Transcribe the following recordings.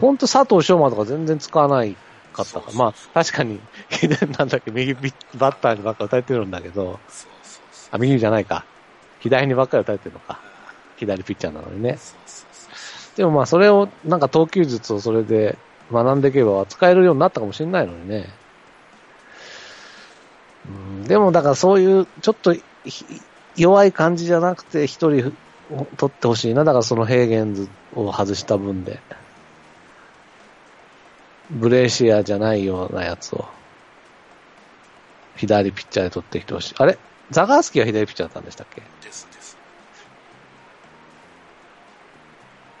ほんと佐藤翔馬とか全然使わないかったから。まあ、確かに、なんだっけ、右バッターにばっか打たれてるんだけど、そうそうそう。あ、右じゃないか。左にばっかり打たれてるのか。左ピッチャーなのにね。そうそうそう。でもまあ、それを、なんか投球術をそれで学んでいけば使えるようになったかもしれないのにね。うん、でも、だからそういう、ちょっとひ弱い感じじゃなくて、一人取ってほしいな。だからそのヘーゲンズを外した分で。ブレーシアじゃないようなやつを、左ピッチャーで取ってきてほしい。あれ？ザガースキーは左ピッチャーだったんでしたっけ？ですです。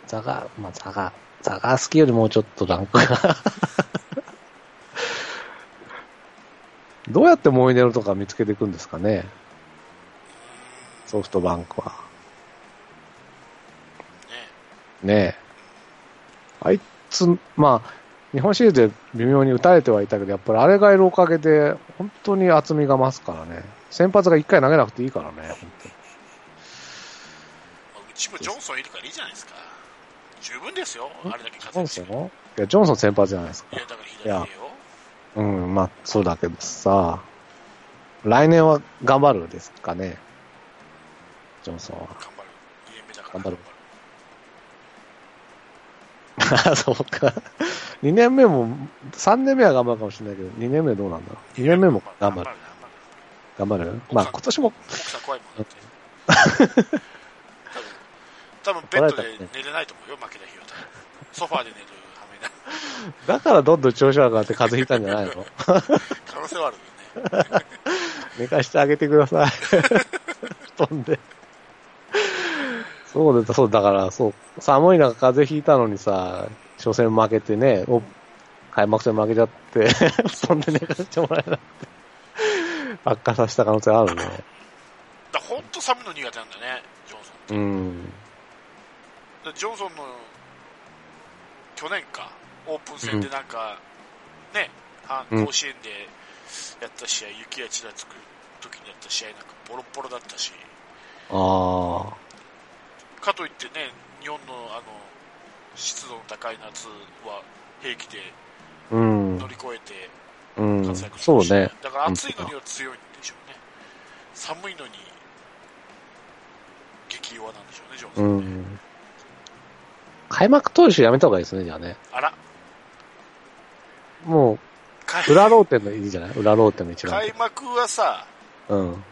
ザガ、まあ、ザガ、ザガースキーよりもうちょっとランクが。どうやってモイネロとか見つけていくんですかね？ソフトバンクは。ねねえ。あいつ、まあ、日本シリーズで微妙に打たれてはいたけど、やっぱりあれがいるおかげで、本当に厚みが増すからね。先発が一回投げなくていいからね、本まあうちもジョンソンいるからいいじゃないですか。十分ですよ。あれだけ当に。活躍してジョンソン？のいや、ジョンソン先発じゃないですかいや、。だから左でよ。うん、まあ、そうだけどさ、来年は頑張るですかね、ジョンソンは。頑張る。2年目だから頑張る あそうか。2年目も、3年目は頑張るかもしれないけど、2年目どうなんだろう？2年目も頑張る。頑張る。まあ今年も、奥さん怖いもんだって。多分、多分ベッドで寝れないと思うよ、負けた日は。ソファーで寝るはめな。だからどんどん調子悪くなって風邪ひいたんじゃないの？可能性はあるよね。寝かしてあげてください。布団で。そうだ、そうだから、そう、寒い中風邪ひいたのにさ、初戦負けてね、お開幕戦負けちゃって、布団で寝かせてもらえなくて、悪化させた可能性あるね。だ本当寒いの苦手なんだね、ジョンソンって。うん。でジョンソンの去年か、オープン戦でなんか、ね、あうん甲子園でやった試合、雪がちらつく時にやった試合なんかボロッボロだったし、ああ。かといってね、日本のあの湿度の高い夏は平気でうん乗。り越えてうん活躍。すそうるし、ね。だから暑いのには強いんでしょうね。寒いのに激弱なんでしょうね、ジョンソうンね。ん。開幕投手やめた方がいいですね、じゃあね。あら、も開う、裏ローテンのいいじゃない？裏ローテンの一番。開幕はさ、うん。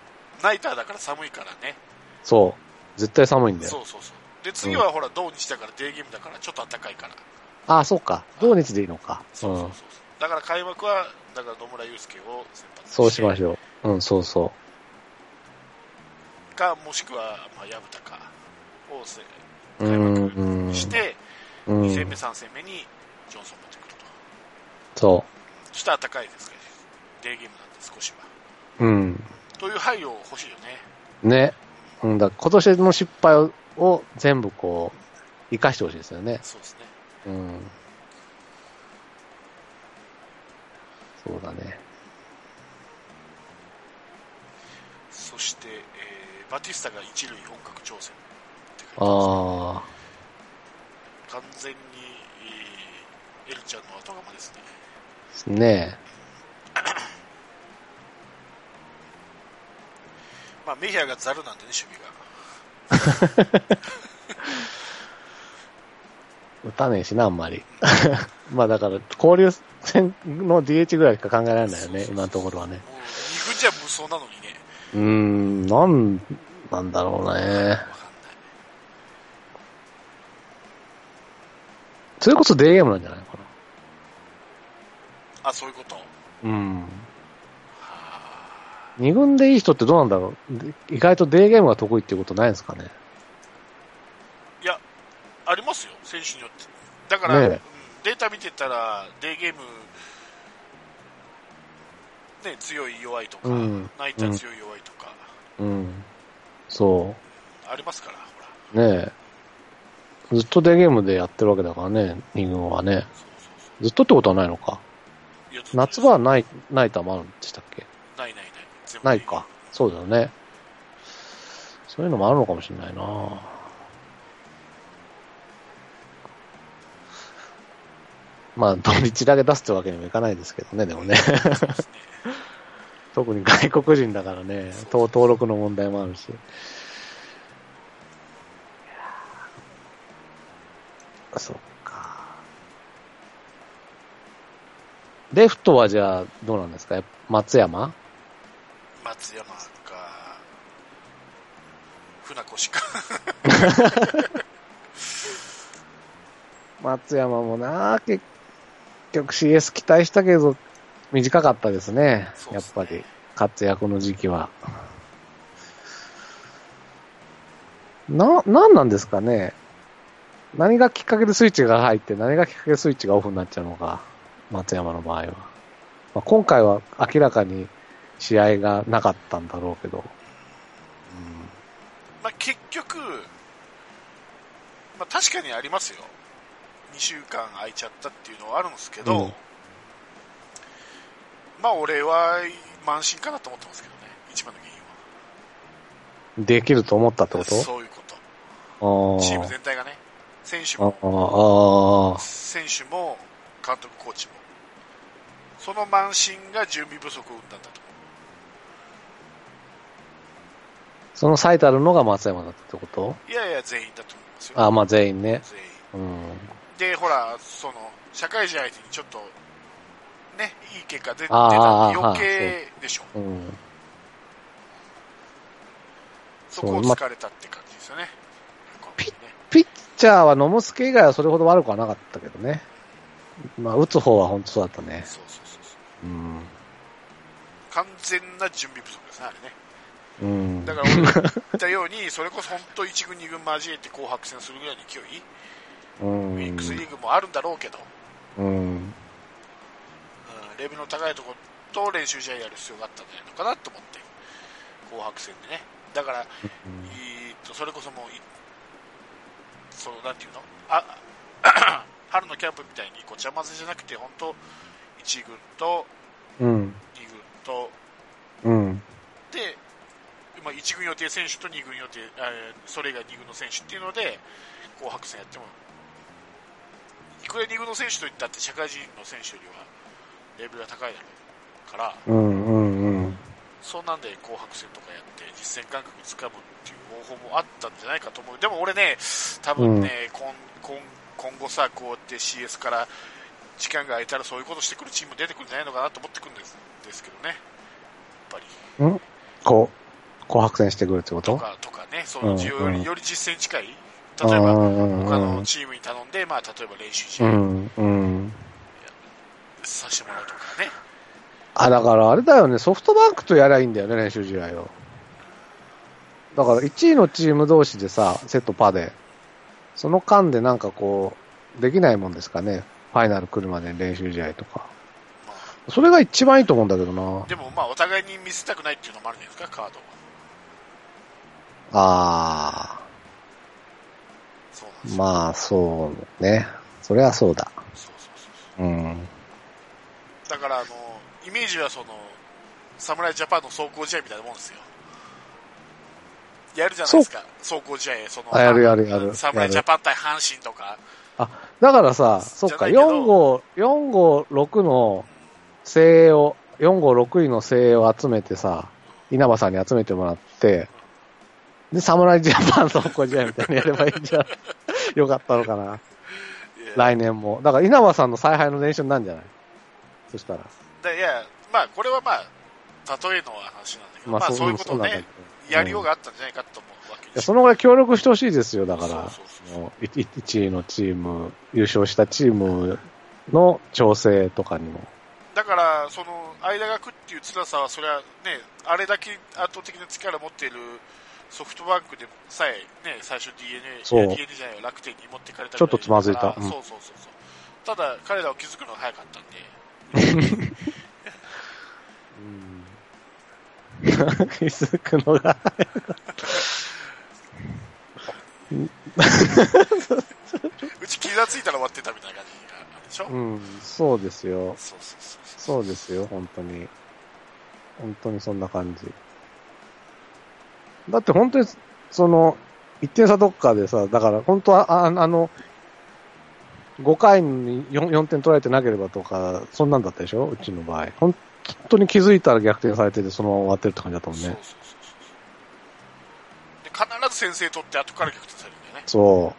ナイターだから寒いからね。そう。絶対寒いんだよ。そうそうそう。で、次はほら、土日だから、デーゲームだから、ちょっと暖かいから。ああ、そうか。土日でいいのか。んそうそうそう。だから開幕は、だから野村祐介を先発そうしましょょう。うん、そうそか、もしくは、まあ、矢蓋かを。開うん、幕うん。して、うん2戦目、3戦目にジョンソン持ってくると。そそしたら暖かいですから、デーゲームなんで少しは。う。うん。という配慮欲しいよね。ね。うんだ今年の失敗をを全部こう、生かしてほしいですよね。そうですね。うん。そうだね。そして、えーバティスタが一塁本格挑戦ああ。完全に、えーエルちゃんの後釜ですね。ですね。まあ、メヒアがザルなんでね、守備が。打たねえしな、あんまり。まあだから、交流戦の DH ぐらいしか考えられないよね、今のところはね。もう、2軍じゃ無双なのにね。うーん、なん、なんだろうね。それこそデーゲームなんじゃない？のかあ、そういうこと？な。うん。二軍でいい人ってどうなんだろう？で意外とデーゲームが得意っていうことないんですかね？いや、ありますよ、選手によって。だから、ねデータ見てたら、デーゲーム、ね、強い弱いとか、うんナイター強い弱いとか、うん。そありますから、ほら。う。ねえ。ずっとデーゲームでやってるわけだからね、二軍はね。そうそうそずっとってことはないのか？夏場はない、ない球あるんでしたっけ？全部ないか。そうだよね。そういうのもあるのかもしれないなまあ、土日だけ出すってわけにもいかないですけどね、でもね。特に外国人だからね、登登録の問題もあるし。そっか。レフトはじゃあ、どうなんですか？松山？松山か、船越か。松山もな、結局 CS 期待したけど、短かったですね。すねやっぱり、活躍の時期は。な、なんなんですかね。何がきっかけでスイッチが入って、何がきっかけでスイッチがオフになっちゃうのか。松山の場合は。まあ、今回は明らかに試合がなかったんだろうけど。まあ、結局、まあ、確かにありますよ。2週間空いちゃったっていうのはあるんですけど、うんまあ俺は慢心かなと思ってますけどね、一番の原因は。うん。できると思ったってこと？そういうこと。チーム全体がね、選手あも。選手も、監督、コーチも。その慢心が準備不足を生んだんだと思その最たるのが松山だったってこと？う。いやいや、全員だと思いますよ。ああ、まあ全員ね。全員。うん。で、ほら、その、社会人相手にちょっと、ね、いい結果出出たああああ余計でしょ。うん。そこをそうま疲れたって感じですよね。ピ今回ねピッチャーは野茂助以外はそれほど悪くはなかったけどね。まあ、打つ方は本当そうだったね。そうそうそうそう。うん。完全な準備不足ですね、あれね。うん。だから俺が言ったように、それこそ本当1軍2軍交えて紅白戦するぐらいの勢い、うん。ウィックスリーグもあるんだろうけど、うん。うんレベルの高いところと練習試合やる必要があったんじゃないのかなと思って、紅白戦でね。だから、えーっと、それこそもうい、その、なんていうの？あ、春のキャンプみたいにごちゃ混ぜじゃなくて、本当1軍とうん。2軍と、うん。で、まあ、1軍予定選手と2軍予定、えーそれ以外2軍の選手っていうので、紅白戦やっても、いくら2軍の選手といったって社会人の選手よりはレベルが高いだろうから、うん。うん。うん。そんなんで紅白戦とかやって実戦感覚つかむっていう方法もあったんじゃないかと思う。でも俺ね、多分ね、今今今後さ、こうやって CS から時間が空いたらそういうことしてくるチーム出てくるんじゃないのかなと思ってくるんですですけどね。やっぱり。うんこう、紅白戦してくるってこと？とか、とかね、その、うんようんり、より実践近い。例うんえば、うん他のチームに頼んで、まあ、例えば練習試合うん。うん。させてもらうとかね。あ、だからあれだよね、ソフトバンクとやりゃいいんだよね、練習試合を。だから1位のチーム同士でさ、セットパで、その間でなんかこう、できないもんですかね。ファイナル来るまでに練習試合とか。まそれが一番いいと思うんだけどなあ、。でも、まあ、お互いに見せたくないっていうのもあるんじゃないですか、カードは。あー、そうなんですよ。まあそうね。それはそうだ。そうそうそううん。だから、あの、イメージはその、侍ジャパンの走行試合みたいなもんですよ。やるじゃないですか、走行試合、その、あやるやるやる侍ジャパン対阪神とか、だからさ、そっか、じゃないけど4号、4号6の精鋭を、4号6位の精鋭を集めてさ、稲葉さんに集めてもらって、で、侍ジャパンとこ試合みたいにやればいいんじゃん。よかったのかな。来年も。だから稲葉さんの采配の練習になるんじゃない？そしたら。だいや、まあ、これはまあ、例えの話なんだけど、まあ、そういうことをねやりようがあったんじゃないかと思うわけいやですそのぐらい協力してほしいですよ、だから。そうそうそうもうい1位のチーム、優勝したチームの調整とかにも。だから、その、間が空くっていう辛さは、それはね、あれだけ圧倒的な力を持っているソフトバンクでさえ、ね、最初 DNA、DNA じゃないよ楽天に持ってかれたちょっとつまずいたうんそうそうそうそう。ただ、彼らを気づくのが早かったんで、気づくのが。うち気がついたら終わってたみたいな感じがあるでしょ、うん、そうですよ。そうそうそうそう。そうですよ、本当に。本当にそんな感じ。だって本当に、その、1点差どっかでさ、だから本当は、ああの、5回に 4, 4点取られてなければとか、そんなんだったでしょ？うちの場合。本当に気づいたら逆転されてて、そのまま終わってるって感じだったもんね。そうそうそうそうで必ず先制取って後から逆転されるんだよね。そ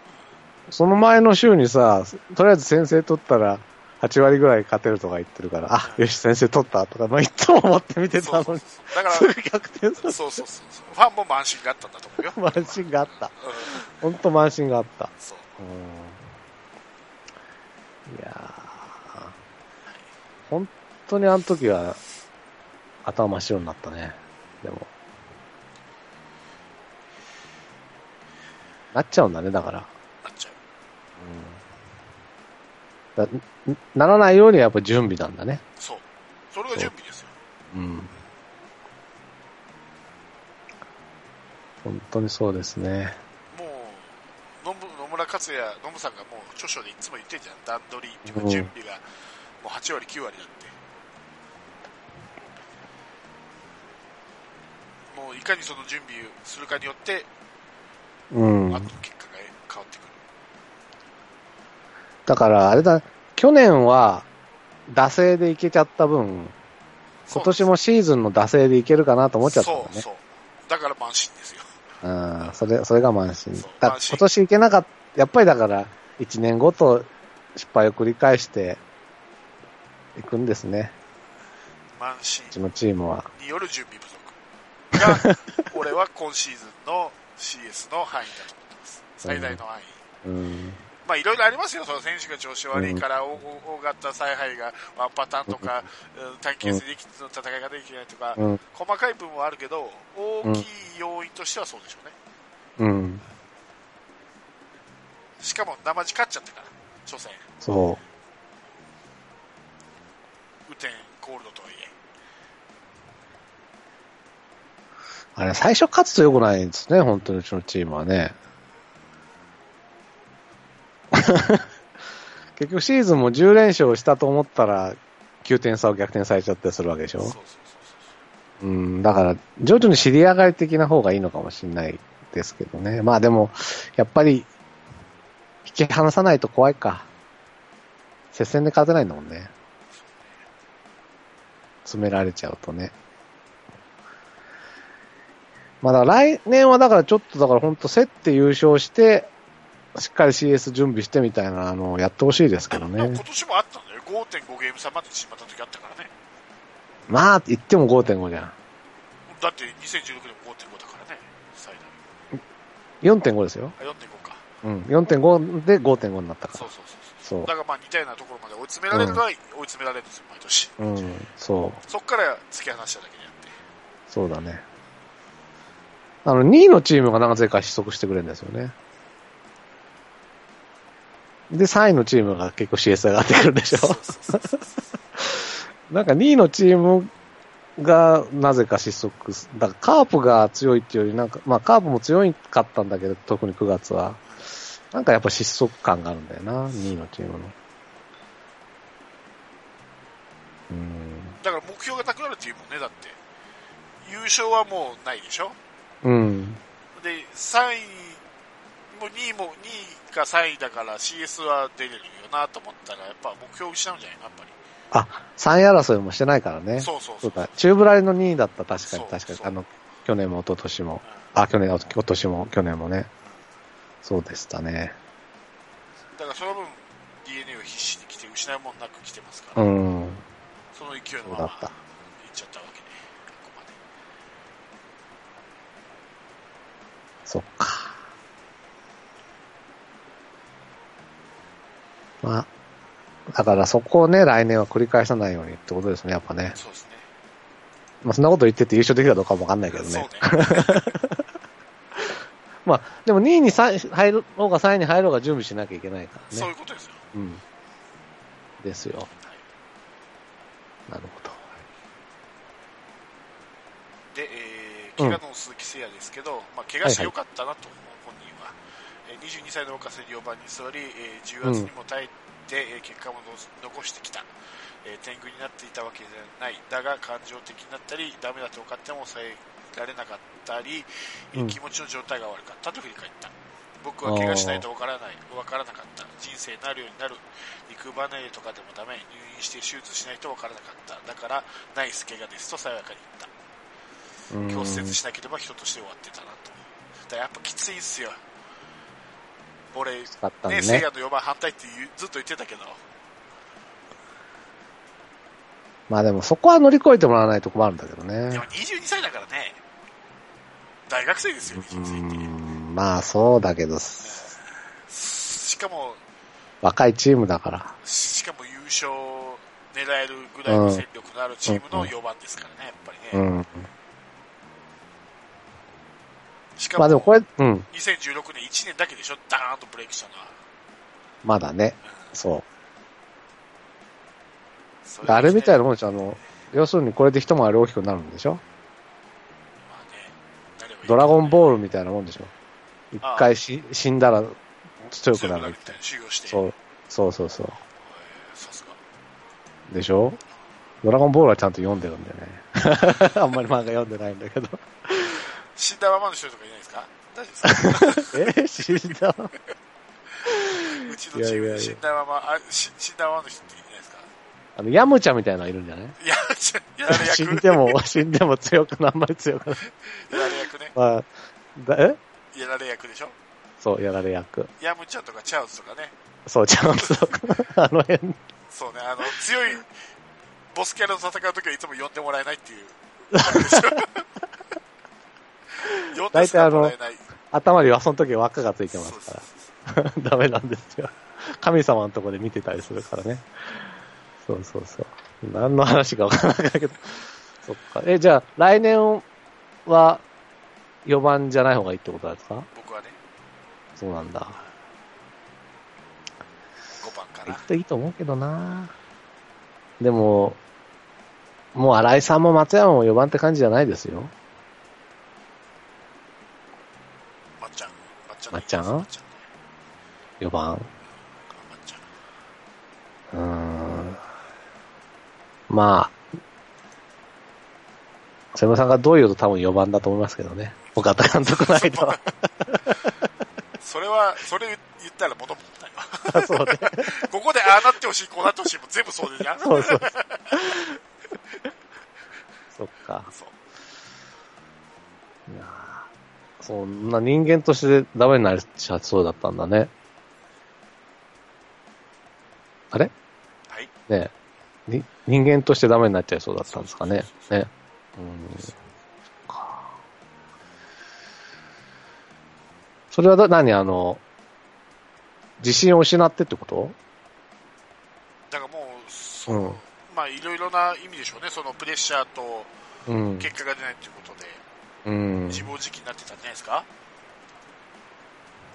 う。その前の週にさ、とりあえず先制取ったら、8割ぐらい勝てるとか言ってるから、あ、よし、先制取ったとか、まあ、いつも思って見てたのに、そうそうそうだから、すぐ逆転さそうそうそうそう。ファンも慢心があったんだと思うよ。せる。慢心があった。うん。ほんと慢心があった。そう。うん。いやー、本当にあの時は、頭真っ白になったね。でも。なっちゃうんだね、だから。なっちゃう。うん。だならないようにやっぱ準備なんだね。そう。それが準備ですよ。うん。本当にそうですね。もう、野村野村克也、野村さんがもう著書でいつも言ってるじゃん。段取りっていううんか準備がもう8割、9割だって。もういかにその準備をするかによって、うん後。の結果が変わってくる。だから、あれだ、去年は、惰性でいけちゃった分、今年もシーズンの惰性でいけるかなと思っちゃったんだね。そうそう。だから慢心ですよ。うん、それ、それが慢心そう。だ今年いけなかった、やっぱりだから、1年ごと失敗を繰り返していくんですね。慢心うちのチームは。による準備不足が、俺は今シーズンの CS の範囲だと思ってます。最大の範囲。うん。まあいろいろありますよ、その選手が調子悪いから、大大型采配がワンパターンとか、うん短期決での戦いができないとか、うん。細かい部分はあるけど、大きい要因としてはそうでしょうね。うん。しかも生地勝っちゃってから、初戦、そ雨天ゴールドとはいえ。う。あれ、最初勝つと良くないんですね、本当にうちのチームはね。結局シーズンも10連勝したと思ったら、9点差を逆転されちゃったりするわけでしょ？そうそうそうう。うん、だから、徐々に知り上がり的な方がいいのかもしれないですけどね。まあでも、やっぱり、引き離さないと怖いか。接戦で勝てないんだもんね。詰められちゃうとね。まあだから来年はだからちょっとだから本当競って優勝して、しっかり CS 準備してみたいなのをやってほしいですけどね今。年もあったんだよ。5.5ゲーム差まで縮まった時あったからね。まあ、言っても5.5じゃん。だって2016年も5.5だからね、最大。4.5ですよ。あ、4.5か。うん。4.5で5.5になったから。そうそうそう。そうだ。からまあ似たようなところまで追い詰められるのは追い詰められるんですよ、毎年。うん、そう、そっから突き放しただけであって。そうだね。あの、2位のチームがなぜか失速してくれるんですよね。で、3位のチームが結構 CS 上がってくるんでしょなんか2位のチームがなぜか失速す。だからカープが強いっていうより、なんか、まあカープも強いかったんだけど、特に9月は。なんかやっぱ失速感があるんだよな、2位のチームの。うん。だから目標がなくなるっていうもんね、だって。優勝はもうないでしょうん。で、3位も2位も、2位か3位だから CS は出れるよなと思ったら、やっぱ目標失うんじゃないのやっぱり。あ、3位争いもしてないからね。そうそうそう。そうか。中ブラリの2位だった、確かに、確かに。あの、去年も一昨年も。うんあ、去年、今年も、去年もね。そうでしたね。だからその分 DNA を必死に来て失うもんなく来てますから、うん。その勢いそうだったのままいっちゃったわけで、ここまで。そっか。まあ、だからそこをね、来年は繰り返さないようにってことですね、やっぱね。そうですね。まあ、そんなこと言ってて優勝できるかどうかもわかんないけどそうねね。まあ、でも2位に3入ろうが3位に入ろうが準備しなきゃいけないからね。そういうことですよ。うん。ですよ。なるほど。で、えー、怪我の鈴木誠也ですけど、まあ、怪我してよかったなと思う、本人は。えー22歳の若さで4番に座り、えー重圧にも耐えて、えー結果もの残してきた。えー天狗になっていたわけじゃない。だが、感情的になったり、ダメだと分かっても抑えられなかったり、気持ちの状態が悪かったと振り返った。僕は怪我しないとわからない、わからなかった。人生になるようになる。肉離れとかでもダメ。入院して手術しないとわからなかった。だから、ナイス怪我ですと爽やかに言った。うん骨折しなければ人として終わってたなと。だからやっぱきついんすよ。俺、かったんね、ね聖夜の4番反対ってずっと言ってたけど、まあでもそこは乗り越えてもらわないと困るんだけどでねも。22歳だからね、大学生ですよ、う22歳って。ん、まあそうだけど、しかも、若いチームだから。しかも優勝狙えるぐらいの戦力のあるチームの4番ですからね、やっぱりね。うん。しかも、まあでもこれ、うん、2016年1年だけでしょ、ダーンとブレイクしたのは。まだね。そう。あれみたいな。なもんでしょ、あの、要するにこれで一回り大きくなるんでしょ？まあねドラゴンボールみたいなもんでしょ？一回し死んだら強くなるみ。たいな修行して。そう、そうそうそう。さすが。でしょ？ドラゴンボールはちゃんと読んでるんだよね。あんまり漫画読んでないんだけど。死んだままの人とかいないですか？大丈夫ですか？え？死んだ うちのチームで死んだまま、あし死んだままの人っていないですか？あの、ヤムチャみたいなのいるんじゃない？いや、ちょやられ役。死んでも、死んでも強くな、あんまり強くなる。やられ役ね。まあ、だえ？やられ役でしょ？そう、やられ役。ヤムチャとかチャウズとかね。そう、チャンスとか、あの辺。そうね、あの、強いボスキャラと戦うときはいつも呼んでもらえないっていう。呼んでしかもらえない。頭にはその時輪っかがついてますから。ダメなんですよ。神様のとこで見てたりするからね。そうそうそう。何の話かわからないけど。そっか。え、じゃあ、来年は4番じゃない方がいいってことですか？僕はね、そうなんだ。5番かな。いっていいと思うけどなでも、もう新井さんも松山も4番って感じじゃないですよ。まっちゃん。まっちゃん。まっちゃん？まっちゃんね。4番？うーん。まあ、瀬村さんがどう言うと多分4番だと思いますけどね。岡田監督の間は。それは、それ言ったら元も子もないわ。そうね。ここでああなってほしい、こうなってほしい、も全部そうでじゃん。そうそう。そっか。そう。いやーそんな人間としてダメになっちゃそうだったんだね。あれ？はい。ねえに人間としてダメになっちゃいそうだったんですかね。ね。うん。そっかそれはだ何？あの、自信を失ってってこと？だからもう、そうんまあいろいろな意味でしょうね。そのプレッシャーとうん。結果が出ないというこうん。自暴自棄になってたんじゃないですか？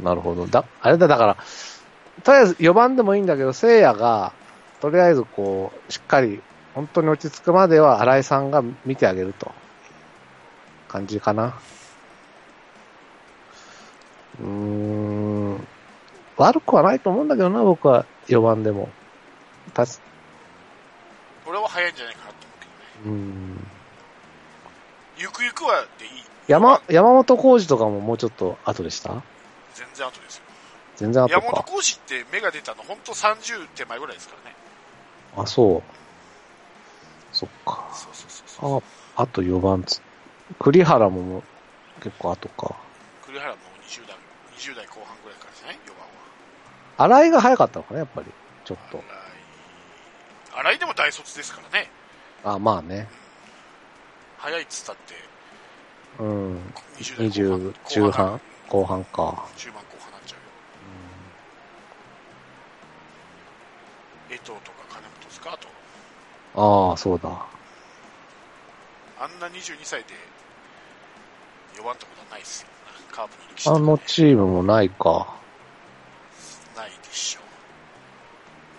なるほど。だ、あれだ、だから、とりあえず4番でもいいんだけど、聖夜が、とりあえずこう、しっかり、本当に落ち着くまでは新井さんが見てあげると。感じかな。うーん。悪くはないと思うんだけどな、僕は4番でも。たし、俺は早いんじゃないかなと思うけどね。うーん。ゆくゆくはでいい。山、山本浩二とかももうちょっと後でした？全然後ですよ。全然後山本か。浩二って目が出たの本当30手前ぐらいですからね。あ、そう。そっか。そうそうそうそう。あ、あと4番つ。栗原も結構後か。栗原も20代、20代後半ぐらいからじゃない ?4 番は。新井が早かったのかな、やっぱり。ちょっと。新井。新井でも大卒ですからね。あ、まあね。早いっつったって、うん。20 20、中半半後半か。中盤後半になっちゃうよ。江藤とか金本ですかあと。ああ、そうだ。あんな22歳で4番ってことはないっすよ。カープの力士とかねあのチームもないか。ないでしょう。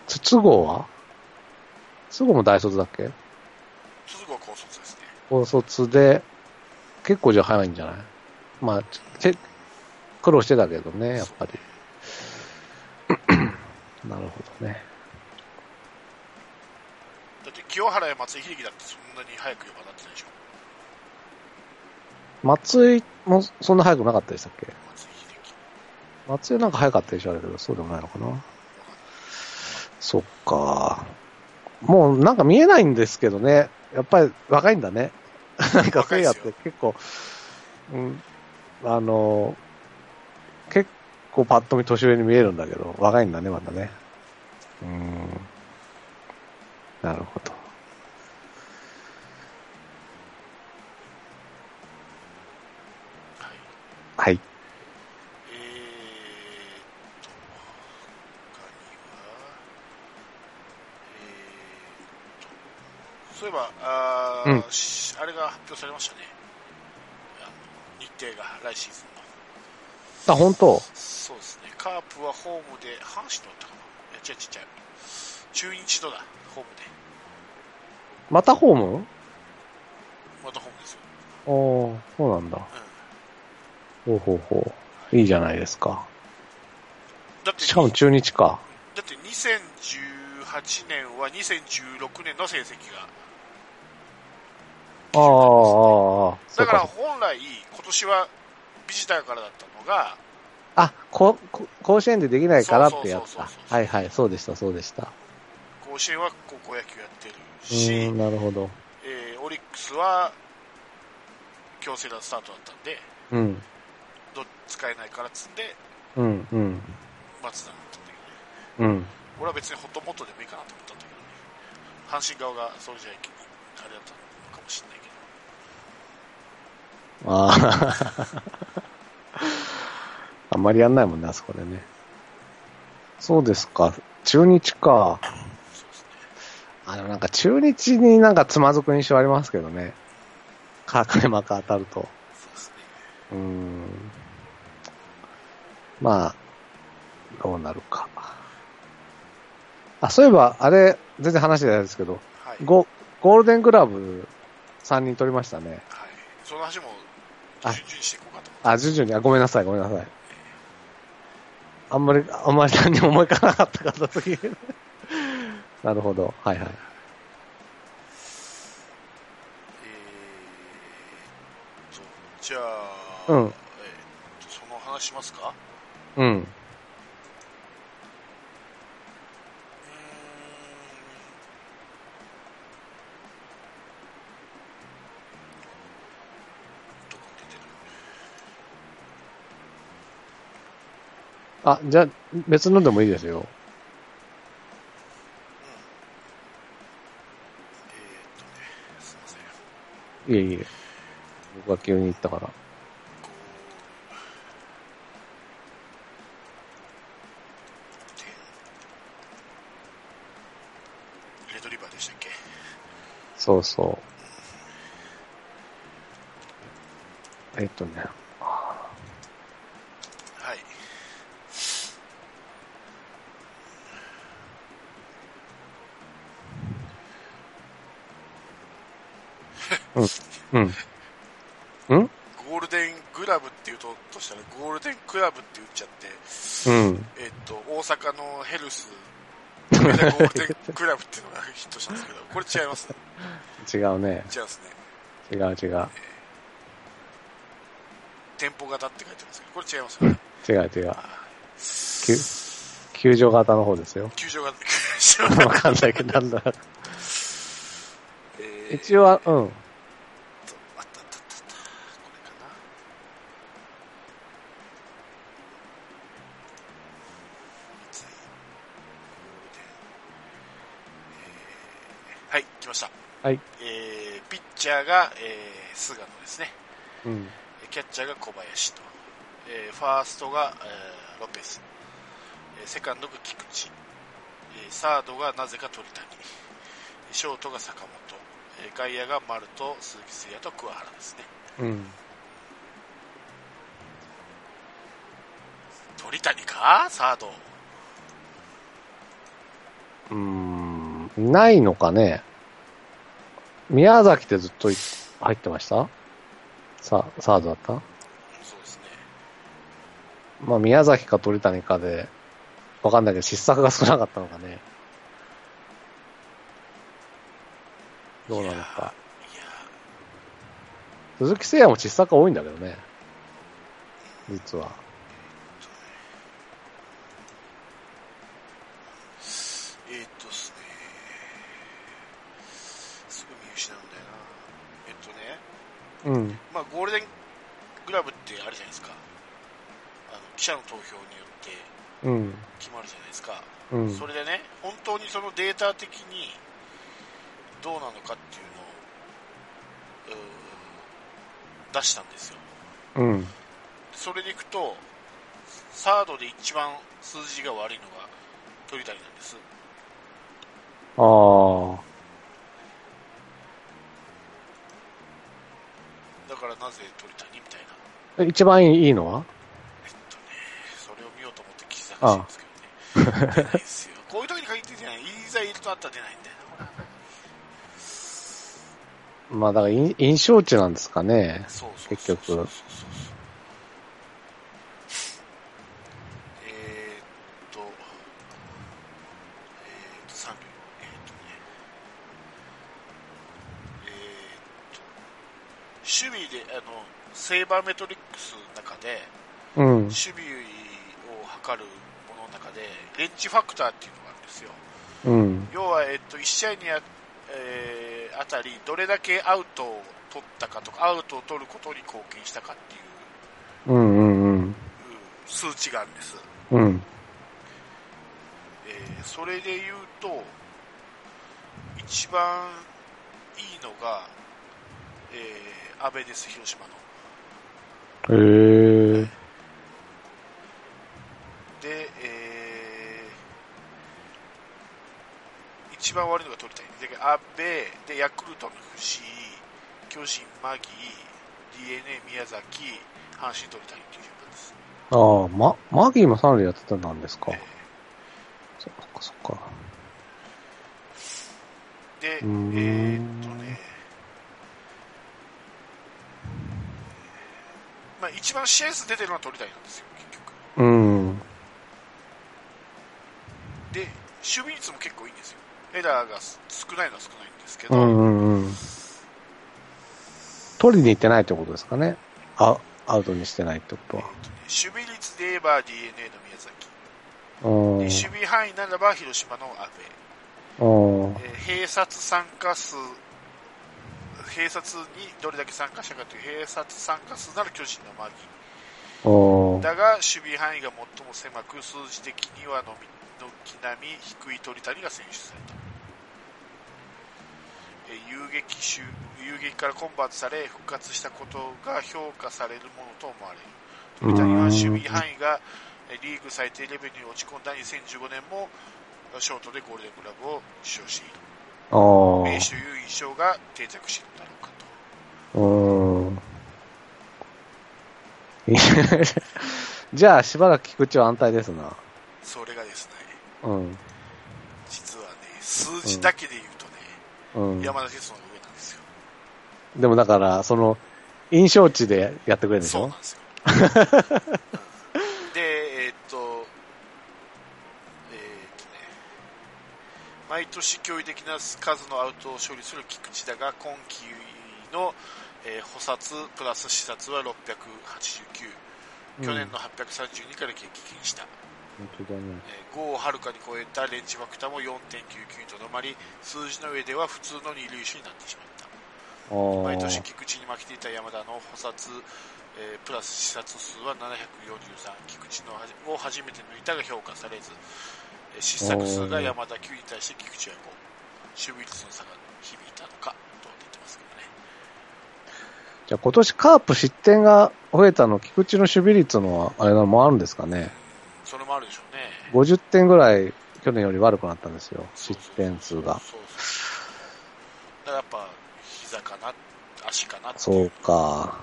筒香は？筒香も大卒だっけ？鈴子は高卒ですね。高卒で、結構じゃあ早いんじゃない？まあ、ち苦労してたけどね、やっぱり。なるほどね。だって清原や松井秀喜だってそんなに早く4番になってないでしょ？松井もそんな早くなかったでしたっけ？松井秀喜。松江なんか早かったでしょ、あれけど、そうでもないのかな？そっか。もうなんか見えないんですけどね。やっぱり若いんだね。なんかせいやって結構、うん、あの、結構パッと見年上に見えるんだけど、若いんだね、まだね。うん。なるほど。はい。はい。えーっと、他には、えーっと、そういえば、あー、うんしあれが発表されましたね。日程が来シーズンの。あ、本当？そうですね。カープはホームで、阪神とだったかな。違う違う違う。中日とだ、ホームで。またホーム？またホームですよ。おー、そうなんだ。うん。ほうほうほう。いいじゃないですか。だって、しかも中日か。だって2018年は2016年の成績が。ああ、だからか。本来、今年はビジターからだったのが、あ、こ、こ甲子園でできないからってやつだそうそうそうそう。はいはい、そうでした、そうでした。甲子園は高校野球やってるうしなるほど。えーオリックスは強制なスタートだったんで、うん、ど使えないからっつんで、うん、うん、松田だったんだけどね。うん。俺は別にホットモットでもいいかなと思ったんだけどね。阪神側がそれじゃあれだったのかもしれないけど。ああ。あんまりやんないもんね、あそこでね。そうですか。中日か。あの、なんか中日になんかつまずく印象ありますけどね。開幕当たると。そうん。まあ、どうなるか。あ、そういえば、あれ、全然話じゃないですけど、はい。ゴゴールデングラブ3人取りましたね。はい。その話も、あ順々にしていこうかと思って。あ、徐々に、あ、ごめんなさい、ごめんなさい。あんまり、あんまり何にも思い浮かばなかった方すぎる。なるほど。はいはい。えーじゃあ、うんえーその話しますか？うん。うーんどこに出てるあ、じゃあ、別のでもいいですよ。いえいえ。僕が急に言ったから。レッドリバーでしたっけ？そうそう。えっとね。はい。うん。うんゴールデングラブって言うと、としたら、ゴールデンクラブって言っちゃって、うん。えっと、大阪のヘルス、ゴールデンクラブっていうのがヒットしたんですけど、これ違います？ね。違うね。違いますね。違う違う。店舗型って書いてますけど、これ違いますよね。違う違う。球、球場型の方ですよ。球場型、球 場わかんないけど、なんだ。えー一応は、うん。あったあったあったあった。これかな。三井ゴールデンえーはい、来ました。はい。えー、ピッチャーが、えー、菅野ですね。うん。キャッチャーが小林と。えー、ファーストが、えー、ロペス。えー、セカンドが菊池。えー、サードがなぜか鳥谷。ショートが坂本。えー、外野が丸と鈴木誠也と桑原ですね。うん。鳥谷か？サード。うーん。ないのかね。宮崎ってずっとい入ってました？さ、サードだった？そうですね。まあ、宮崎か鳥谷かで、わかんないけど、失策が少なかったのかね。どうなのか。鈴木誠也も失策が多いんだけどね。実は。失うんだよな。えっとね、うん。まあ、ゴールデングラブってあるじゃないですか。あの、記者の投票によってうん。決まるじゃないですか。うん。それでね、本当にそのデータ的にどうなのかっていうのを、うー出したんですよ。うん。それでいくと、サードで一番数字が悪いのが鳥谷なんです。ああ。だからなぜ鳥谷みたいな。え一番いいのは？えっとね、それを見ようと思って記事探してるんですけどね。出ないですよ。こういう時に限って出ない。いざいるとあったら出ないんだよな。まあ、だから印印象値なんですかね。そうそう結局そうそうそうそうえーっと、えーっと、3秒。えーっとね、えーっと、守備で、あの、セーバーメトリックスの中で、うん。守備を測るものの中で、レンジファクターっていうのがあるんですよ。うん。要は、えっと、1試合にあ,、えーあたり、どれだけアウトを取ったかとか、アウトを取ることに貢献したかっていううんうんうん。うん数値があるんです。うん。えーそれで言うと、一番いいのが、えー、安倍です、広島の。へえ。で、えー、一番悪いのが取りたい。で、安倍、で、ヤクルトの藤井、巨人、マギー、DNA、宮崎、阪神取りたいっていう順番です。ああ、ま、マギーも三塁やってたんですかえ。そっかそっか。ーで、えーっとね、まあ一番試合数出てるのは取りたいなんですよ、結局。うん。で、守備率も結構いいんですよ。エラーが少ないのは少ないんですけど、うんうんうん。取りに行ってないってことですかね。あ、アウトにしてないってことは。えとね守備率で言えば DNA の宮崎。守備範囲ならば広島の阿部、うん。えー併殺参加数併殺にどれだけ参加したかという併殺参加数なら巨人のマギうん。だが守備範囲が最も狭く数字的にはのみ軒並み低い鳥谷が選出された、えー遊撃手遊撃からコンバートされ復活したことが評価されるものと思われる。鳥谷は守備範囲がえーリーグ最低レベルに落ち込んだ2015年もショートでゴールデングラブを受賞している。あ名手という印象が定着しているうん。じゃあ、しばらく菊池は安泰ですな。それがですねうん。実はね数字だけで言うとね、うん。山田哲人の上なんですよでもだから、その、印象値でやってくれるんでしょ？そうなんですよ。うんで、えーっと、えーっとね、毎年驚異的な数のアウトを処理する菊池だが、今季の、えー補殺プラス視察は689、去年の832から激減した。本当だね。えー5をはるかに超えたレンジファクターも4.99にとどまり、数字の上では普通の二塁手になってしまった。毎年菊池に負けていた山田の補殺、えープラス視察数は743菊池のを初めて抜いたが評価されず、えー失策数が山田9に対して菊池は5守備率の差が響いたのかじゃあ今年カープ失点が増えたの、菊池の守備率のあれなのもあるんですかね。それもあるでしょうね。50点ぐらい去年より悪くなったんですよ。失点数が。そうだからやっぱ膝かな足かなそうか。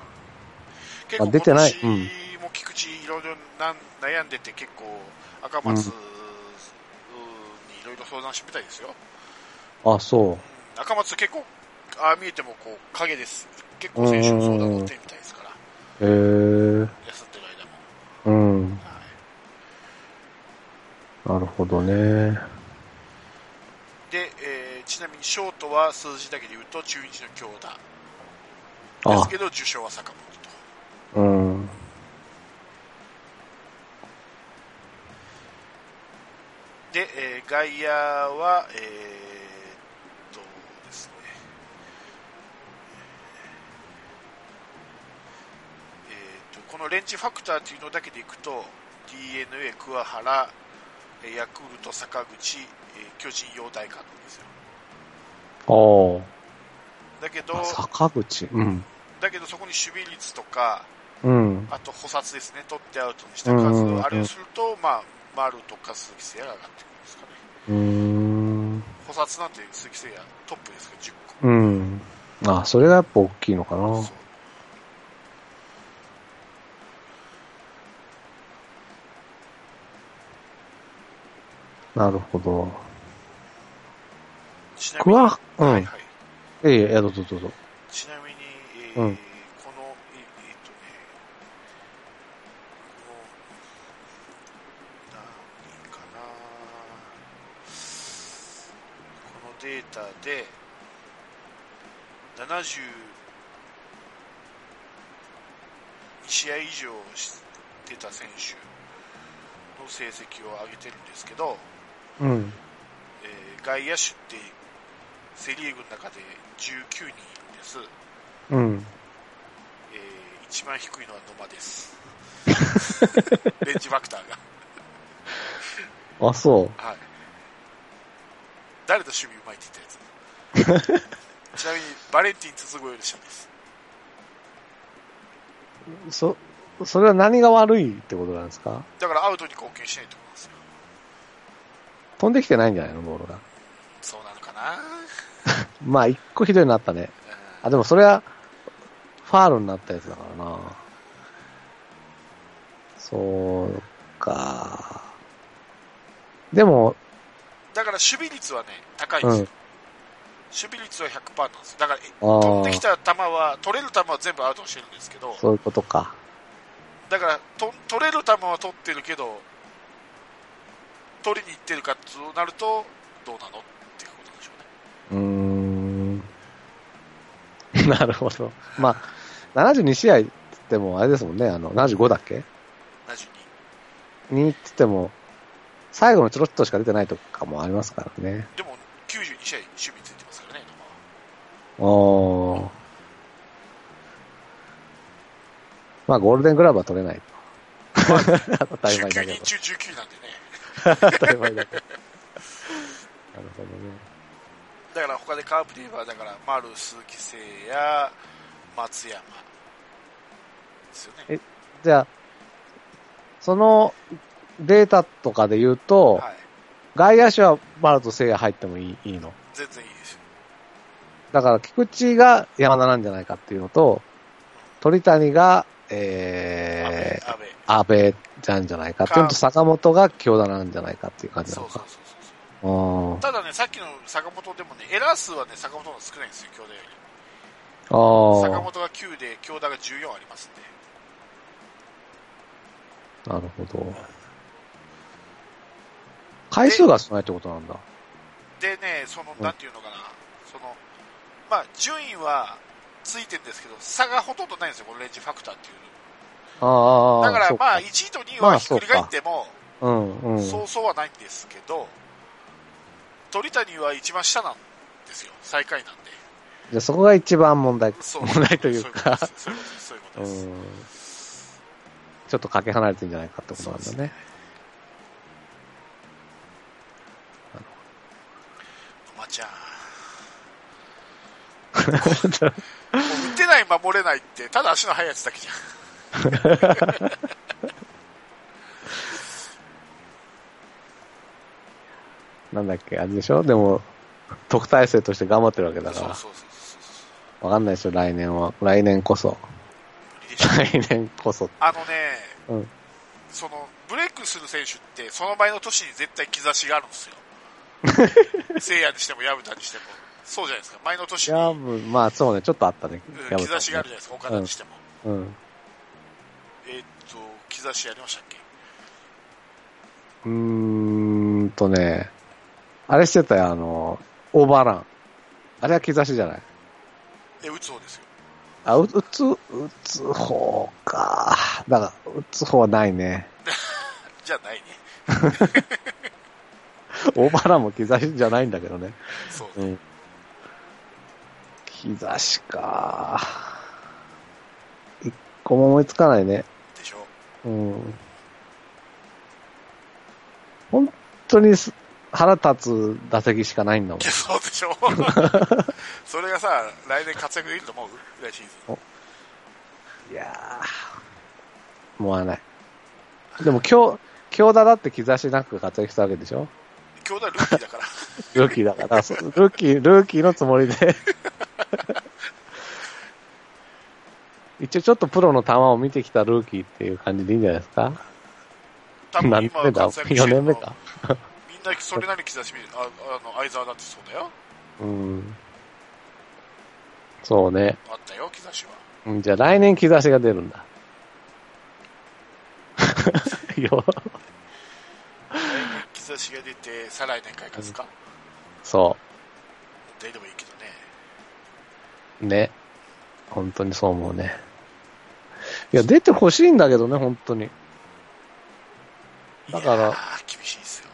結構あ出てない。今年も菊池いろいろなん悩んでて結構赤松にいろいろ相談してみたいですよ、あ、そ赤松結構ああ見えてもこう影です結構選手の相談乗ってるみたいですからう。へえ。休んでる間も、うん。はいなるほどね。で、えーちなみにショートは数字だけで言うと中日の京田であす、けど受賞は坂本とうん。で、えー外野は、えーっとですね、このレンジファクターというのだけでいくと d n a 桑原えーヤクルト坂口、えー巨人陽大館なんですよおー。だけどあ坂口？うん。だけどそこに守備率とかうん。あと補殺ですね取ってアウトにした数、うんうんうんあれをすると、まあ、丸とか鈴木誠也が上がってくるんですかねうーん。補殺なんて鈴木誠也トップですけど10個うん。あ、それがやっぱ大きいのかな。そうなるほど。ちなみに、うん。はいはい、ええ、ええ、どうぞどうぞ。ちなみに、えーうんこの、ええーっとね、この、何かな、このデータで、72試合以上してた選手の成績を上げてるんですけど、うん。えー外野手ってセ・リーグの中で19人いるんです。うん。えー一番低いのは野間です。レンジファクターが。あ、そはい。誰と守備うまいって言ったやつ？ちなみに、バレンティン筒子より下です。う。そ、それは何が悪いってことなんですか？だからアウトに貢献しないと。飛んできてないんじゃないのボールが。そうなのかな まあ、一個ひどいになったね。うんあ、でもそれは、ファールになったやつだからな。そうか。でも、だから守備率はね、高いんですよ。うん守備率は100%なんですよ。だから、飛んできた球は、取れる球は全部アウトにしてるんですけど、そういうことか。だからと取れる球は取ってるけど取りに行ってるかとなるとどうなのっていうことでしょうねうーん。なるほど。まあ、72試合って言っても、あれですもんね、あの、75だっけ？72にって言っても、最後のちょろっとしか出てないとかもありますからね。でも92試合守備ついてますからねおー。まあ、ゴールデングラブは取れないと。当たり前だ19けど人。中19なんでね当たり前だけど。なるほどね。だから他でカープで言えばだから丸鈴木誠也松山ですよねえじゃあ、そのデータとかで言うと、はい外野手はバルト聖也入ってもいいいいの？全然いいですよだから、菊池が山田なんじゃないかっていうのと、鳥谷が、え阿部ー、安倍じゃんじゃないかっていうのと、坂本が京田なんじゃないかっていう感じなのかそうそう。そうそうあただねさっきの坂本でもねエラー数はね坂本の少ないんですよ京田よりあ。あ坂本が9で京田が14ありますんであ。なるほど。回数が少ないってことなんだ。でね、その、うんなんていうのかな、その、まあ、順位はついてるんですけど、差がほとんどないんですよ、このレンジファクターっていう。ああ。だから、まあ、1位と2位まあはひっくり返っても、うん、うん。そうそうはないんですけど、鳥谷は一番下なんですよ、最下位なんで。じゃあそこが一番問題、問題というか、そういうことです。ちょっとかけ離れてるんじゃないかってことなんだね。まちゃん。もう打てない、守れないって、ただ足の速いやつだけじゃん。なんだっけ、あれでしょ？でも、特待生として頑張ってるわけだから、わかんないでしょ、来年は。来年こそ。来年こそ。あのね、うんその、ブレイクする選手って、その前の年に絶対兆しがあるんですよ。聖夜にしても、薮田にしても。そうじゃないですか。前の年に、いや、まあそうね、ちょっとあったね。うん兆しがあるじゃないですか。岡田にしても。うん。えーっと、兆しやりましたっけ？うーんとね、あれしてたよ、あの、オーバーラン。あれは兆しじゃない？え、打つ方ですよ。あ、う打つ、打つ方か。だから、打つ方はないね。じゃないね。オーバーランも兆しじゃないんだけどね。そう。うん。兆しか。一個も思いつかないね。うん。本当にす腹立つ打席しかないんだもんいや、。そうでしょ それがさ、来年活躍できると思う来シーズン。いやー、思わない。でも今日、京田だって兆しなく活躍したわけでしょ？兄弟ルーキーだから。ルーキーだから、ルーキー、ルーキーのつもりで。一応ちょっとプロの球を見てきたルーキーっていう感じでいいんじゃないですか？多分何年目だ？今活躍して ?4 るの年目かみんなそれなりに兆し見る。あ、あの、相沢だってそうだよ。うん。そうね。あったよ、兆しは。うんじゃあ来年兆しが出るんだ。よ来年兆しが出て、再来年開花か。そ出ればいいけどね。本当にそう思うね。いや、出てほしいんだけどね、本当に。だから厳しいですよ。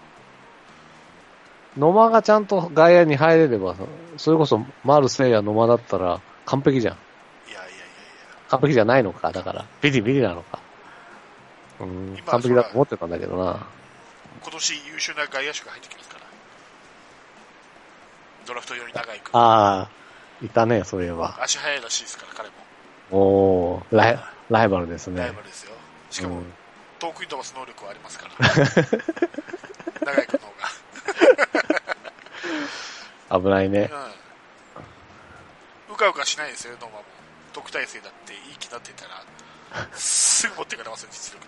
野間がちゃんと外野に入れればさ、それこそ丸聖也野間だったら完璧じゃん。いやいやいやいや。完璧じゃないのか、だから。ビリビリなのか。うん、今完璧だと思ってたんだけどな。今年優秀な外野手が入ってきますから。ドラフトより長いく。ああ、いたね、そういえば。足速いらしいですから、彼も。おー、ライライバルですね。ライバルですよ。しかも、うん遠くに飛ばす能力はありますから。長井君の方 危ないね。が。うん。うかうかしないですよ、ノーマも。特待生だっていい気だってたら、すぐ持ってかれますよ、実力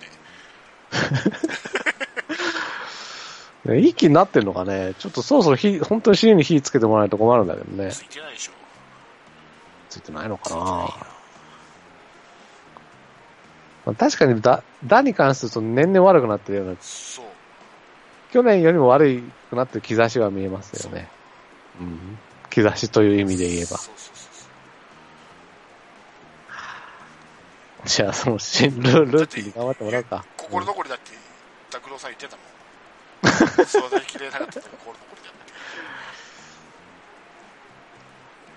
で。ね いい気になってんのかね。ちょっとそろそろ火、本当に尻に火つけてもらわないと困るんだけどね。ついてないでしょ。ついてないのかな。まあ確かにだ、打に関して言うと年々悪くなってるような、そう。去年よりも悪くなってる兆しは見えますよね。うん。兆しという意味で言えば。そうそうそうそう。じゃあ、その、新ルルーキーに頑張ってもらうか。心残りだって、拓郎さん言ってたもん。育てきれなかったのが心残りだっ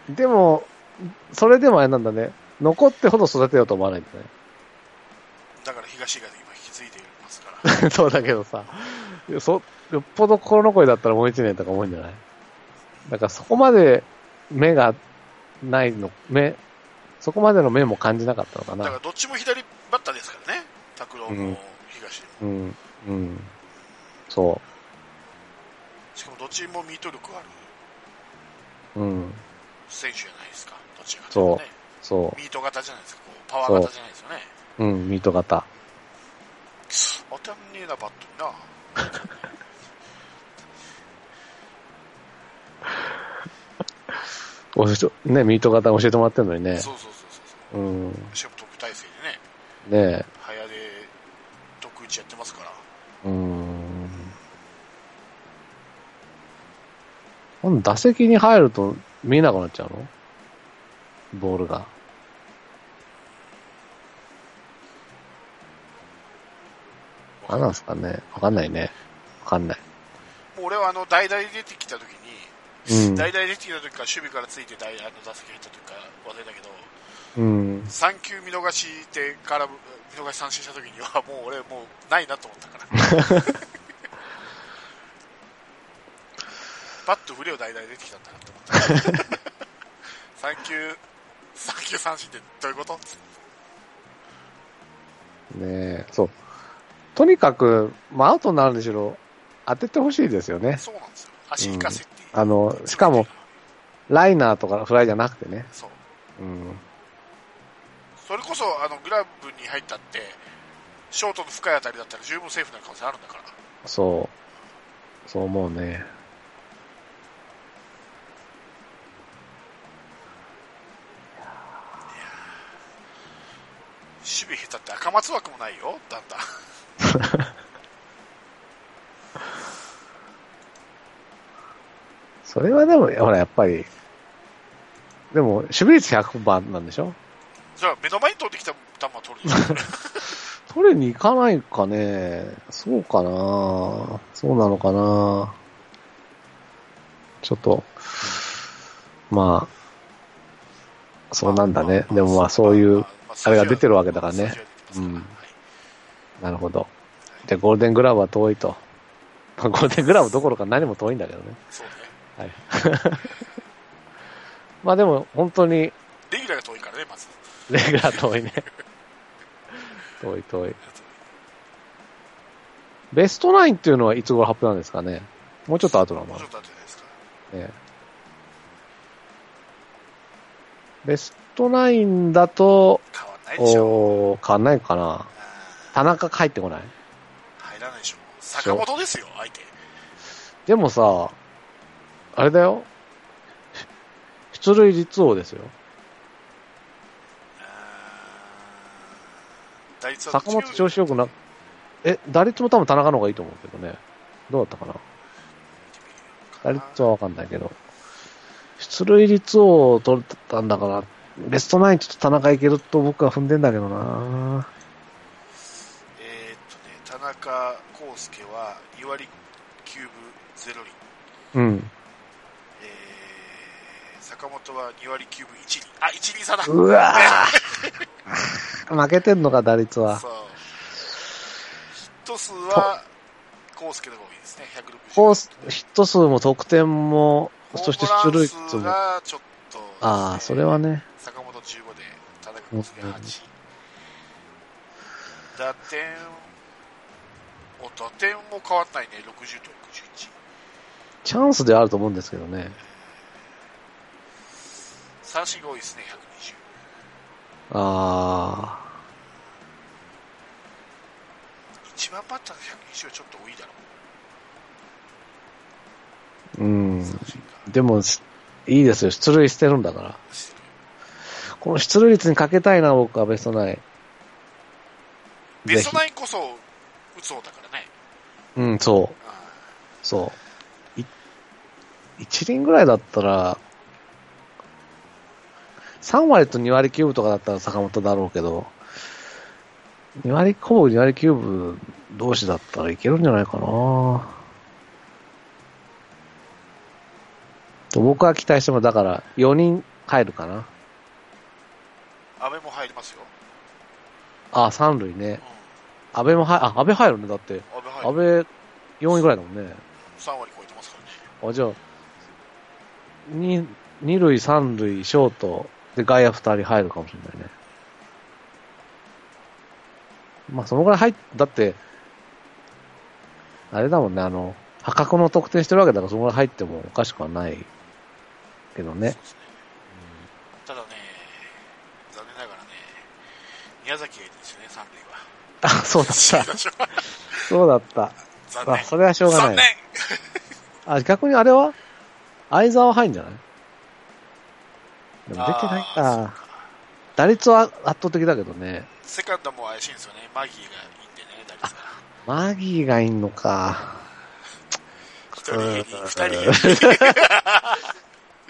て。でも、それでもあれなんだね。残ってほど育てようと思わないんだだから東が今引き継いでいますから。ね。そうだけどさ、そ、よっぽど心残りだったらもう一年とか思うんじゃない？だからそこまで目がないの、目、そこまでの目も感じなかったのかな。だからどっちも左バッターですからね。拓郎も東も。うん、うん。そしかもどっちもミート力あるう、うん、選手じゃないですか。どっちが、ね。そうそミート型じゃないですか。こうパワー型じゃないですよね。う、うん、ミート型。当たんねえな、バットにな。おしね、ミート型教えてもらってんのにね。そうそうそうそううん、ねそう。しかも特待生でね、え、早で特打ちやってますから。うん打席に入ると見えなくなっちゃうの？ボールが。何なんですかね？わかんないね。わかんない。もう俺はあの、代打で出てきた時に、うん。代打で出てきた時か守備からついて代あの打席入った時か忘れたけど、うん。3球見逃してから見逃し三振した時にはもう俺もうないなと思ったから。バット振りを代打で出てきたんだなと。3球、3球三振ってどういうこと？ねえ、そう。とにかく、まあ、アウトになるんでしろ、当ててほしいですよね。そうなんですよ。足引かせっていう。あの、しかも、ライナーとかフライじゃなくてね。そう。うん。それこそ、あの、グラブに入ったって、ショートの深い当たりだったら十分セーフになる可能性あるんだから。そう。そう思うね。守備下手って赤松枠もないよ、だんだん。それはでも、ほら、やっぱり、でも、守備率100番なんでしょ？じゃあ目の前に通ってきた球は取る。取りに行かないかね。そうかなそうなのかなちょっと、まあ、そうなんだね。でもまあそういう、あれが出てるわけだからね。うんなるほど。じゃあゴールデングラブは遠いと。まあ、ゴールデングラブどころか何も遠いんだけどね。そうね。はい。まあでも、本当に、レギュラーが遠いからね、まず。レギュラー遠いね。遠い遠い。ベストナインっていうのはいつ頃発表なんですかね？もうちょっと後なのかなもうちょっと後じゃないですか。ねベストナインだと、変わんないでしょ。おー変わんないかなあ田中入ってこない？ー入らないでしょ。坂本ですよ、相手。でもさ、あれだよ。出塁率王ですよ。あー打率は坂本調子よくな、え、打率も多分田中の方がいいと思うけどね。どうだったかな打率はわかんないけど。出塁率王を取ったんだから、ベストナインちょっと田中いけると僕は踏んでんだけどなえーっとね、田中康介は2割9分0厘。うん。えー、坂本は2割9分1厘。あ、1厘差だ。うわぁ 負けてんのか、打率は。そう。ヒット数は、康介の方がいいですね。160。コース、ヒット数も得点も、そして出塁率も。がちょっと、ああ、それはね。坂本15で、田中康介8。打点、お、打点も変わんないね。60と61。チャンスであると思うんですけどね。三振が多いですね、120。あ一番バッターの120はちょっと多いだろーうんう。。三振が。でも、いいですよ。出塁してるんだから。この出塁率にかけたいな、僕はベストナイン。ベストぜナインこそ打つ方だからね。ひうん、そう。あそう。い、1輪ぐらいだったら、3割と2割9分とかだったら坂本だろうけど、2割、ほぼ2割9分同士だったらいけるんじゃないかなと僕は期待しても、だから4人入るかな。安倍も入りますよ。あ、3塁ね。安倍も入、あ、安倍入るね。だって、うん。安倍入安る。倍4位ぐらいだもんね。3割超えてますからね。あ、じゃあ、に、二塁、三塁、ショート、で、外野二人入るかもしれないね。まあ、そのぐらい入っ、だって、あれだもんね、あの、破格の得点してるわけだから、そのぐらい入ってもおかしくはないけどねそう。ですね。ただね、残念ながらね、宮崎がいるんですよね、三塁は。あ、そうだった。そうだった。残念。あ、それはしょうが残念ない。あ、逆にあれは？相沢入んじゃない？でも出てないか。打率は圧倒的だけどね。セカンドも怪しいんですよね。マギーがいいんでね、打率が。マギーがいんのか。一人二人減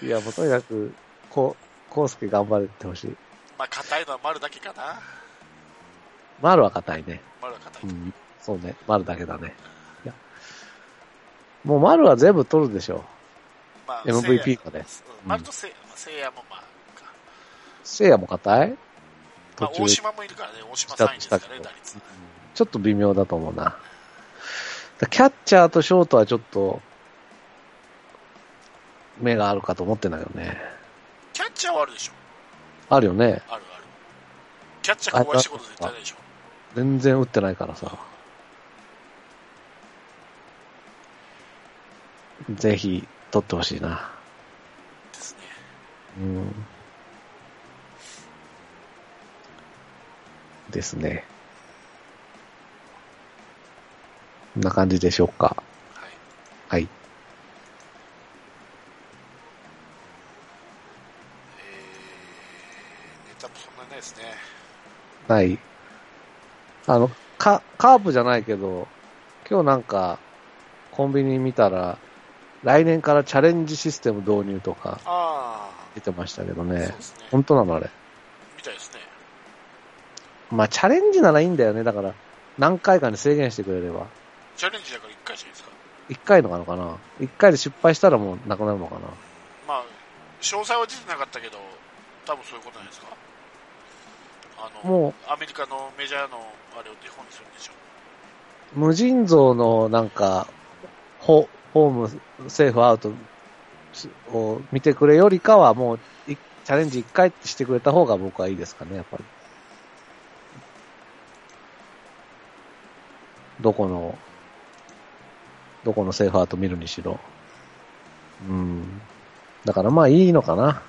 り。いや、もうとにかく、こう、コウスケ頑張れてほしい。まあ、硬いのは丸だけかな。丸は硬いね。丸は硬い。うん。そうね。丸だけだね。いや。もう丸は全部取るでしょまあ MVP かね。うん丸とせいせいやもまあ、か。聖夜も硬い？まあ、途中大島もいるからね、大島3位ですからね、打率。ちょっと微妙だと思うな。だキャッチャーとショートはちょっと、目があるかと思ってんだけどね。キャッチャーはあるでしょ。あるよね。あるある。キャッチャー怖い仕事絶対ないでしょ。全然打ってないからさ。ぜひ、取ってほしいな。ですね。うん。ですね。こんな感じでしょうか。はい。はい。えー、ネタもそんなにないですね。ない。あの、カ、カープじゃないけど、今日なんか、コンビニ見たら、来年からチャレンジシステム導入とかあ出てましたけどあ、ねね。本当なのあれ。みたいですね。まあ、チャレンジならいいんだよね。だから、何回かに制限してくれれば。チャレンジだから1回じゃないですか。1回のかのかな ?1 回で失敗したらもうなくなるのかなまあ、詳細は出てなかったけど、多分そういうことないですか。あの、もアメリカのメジャーのあれをデフォにするんでしょ？う、無尽蔵のなんか、ホホーム、セーフアウトを見てくれよりかは、もう、いチャレンジ一回してくれた方が僕はいいですかね、やっぱり。どこの、どこのセーフアウト見るにしろ。うん。だからまあいいのかな。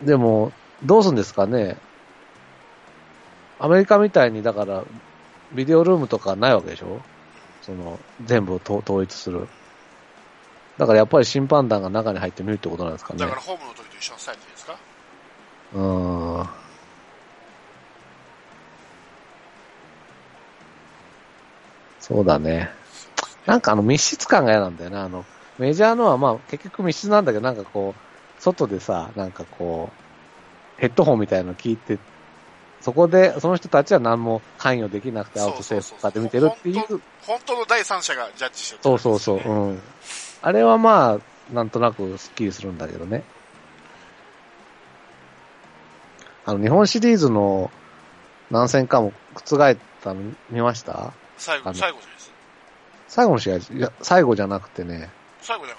でも、どうすんですかね。アメリカみたいに、だから、ビデオルームとかないわけでしょ？その、全部をと統一する。だからやっぱり審判団が中に入って見るってことなんですかねだか。らホームの時と一緒のスタイルですか？うーん。そうだね。なんかあの密室感が嫌なんだよな。あの、メジャーのはまあ結局密室なんだけど、なんかこう、外でさ、なんかこう、ヘッドホンみたいなの聞いて、そこで、その人たちは何も関与できなくてアウトセーフとかで見てるっていう、本当本当の第三者がジャッジしてる、そうそうそう、うん。あれはまあ、なんとなくスッキリするんだけどね。あの、日本シリーズの何戦かも覆ったの見ました？最後、最後じゃないです。最後の試合、いや、最後じゃなくてね、最後じゃ